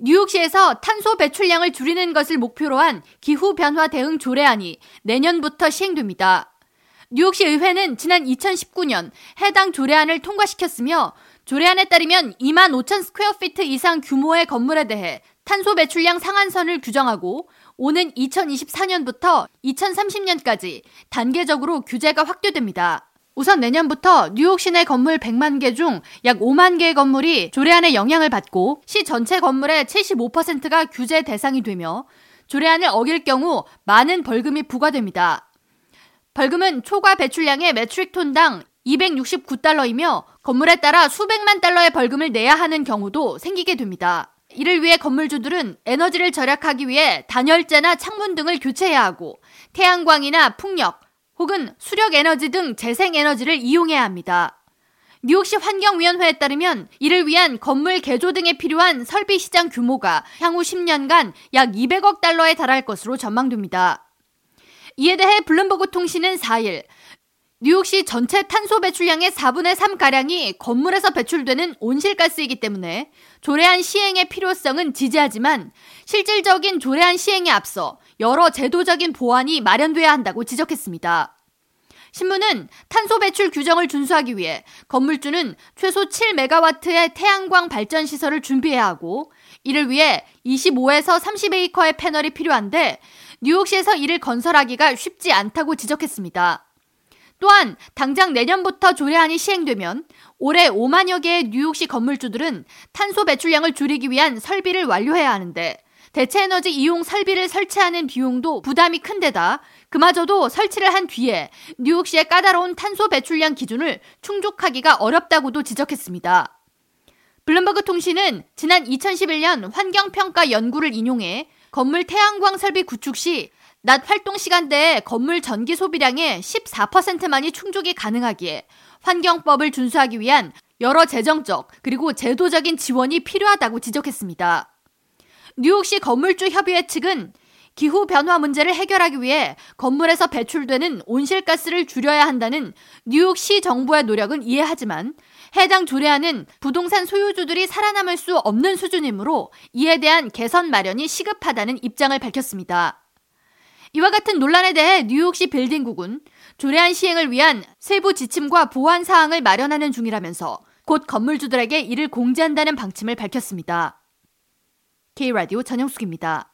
뉴욕시에서 탄소 배출량을 줄이는 것을 목표로 한 기후 변화 대응 조례안이 내년부터 시행됩니다. 뉴욕시 의회는 지난 2019년 해당 조례안을 통과시켰으며 조례안에 따르면 2만 5천 스퀘어피트 이상 규모의 건물에 대해 탄소 배출량 상한선을 규정하고 오는 2024년부터 2030년까지 단계적으로 규제가 확대됩니다. 우선 내년부터 뉴욕 시내 건물 100만 개 중 약 5만 개의 건물이 조례안의 영향을 받고 시 전체 건물의 75%가 규제 대상이 되며 조례안을 어길 경우 많은 벌금이 부과됩니다. 벌금은 초과 배출량의 매트릭 톤당 269달러이며 건물에 따라 수백만 달러의 벌금을 내야 하는 경우도 생기게 됩니다. 이를 위해 건물주들은 에너지를 절약하기 위해 단열재나 창문 등을 교체해야 하고 태양광이나 풍력, 혹은 수력 에너지 등 재생 에너지를 이용해야 합니다. 뉴욕시 환경위원회에 따르면 이를 위한 건물 개조 등에 필요한 설비 시장 규모가 향후 10년간 약 200억 달러에 달할 것으로 전망됩니다. 이에 대해 블룸버그 통신은 4일 뉴욕시 전체 탄소 배출량의 4분의 3가량이 건물에서 배출되는 온실가스이기 때문에 조례안 시행의 필요성은 지지하지만 실질적인 조례안 시행에 앞서 여러 제도적인 보완이 마련돼야 한다고 지적했습니다. 신문은 탄소 배출 규정을 준수하기 위해 건물주는 최소 7메가와트의 태양광 발전 시설을 준비해야 하고 이를 위해 25에서 30에이커의 패널이 필요한데 뉴욕시에서 이를 건설하기가 쉽지 않다고 지적했습니다. 또한 당장 내년부터 조례안이 시행되면 올해 5만여 개의 뉴욕시 건물주들은 탄소 배출량을 줄이기 위한 설비를 완료해야 하는데 대체 에너지 이용 설비를 설치하는 비용도 부담이 큰 데다 그마저도 설치를 한 뒤에 뉴욕시의 까다로운 탄소 배출량 기준을 충족하기가 어렵다고도 지적했습니다. 블룸버그 통신은 지난 2011년 환경평가 연구를 인용해 건물 태양광 설비 구축 시 낮 활동 시간대에 건물 전기 소비량의 14%만이 충족이 가능하기에 환경법을 준수하기 위한 여러 재정적 그리고 제도적인 지원이 필요하다고 지적했습니다. 뉴욕시 건물주 협의회 측은 기후 변화 문제를 해결하기 위해 건물에서 배출되는 온실가스를 줄여야 한다는 뉴욕시 정부의 노력은 이해하지만 해당 조례안은 부동산 소유주들이 살아남을 수 없는 수준이므로 이에 대한 개선 마련이 시급하다는 입장을 밝혔습니다. 이와 같은 논란에 대해 뉴욕시 빌딩국은 조례안 시행을 위한 세부 지침과 보완 사항을 마련하는 중이라면서 곧 건물주들에게 이를 공지한다는 방침을 밝혔습니다. K라디오 전영숙입니다.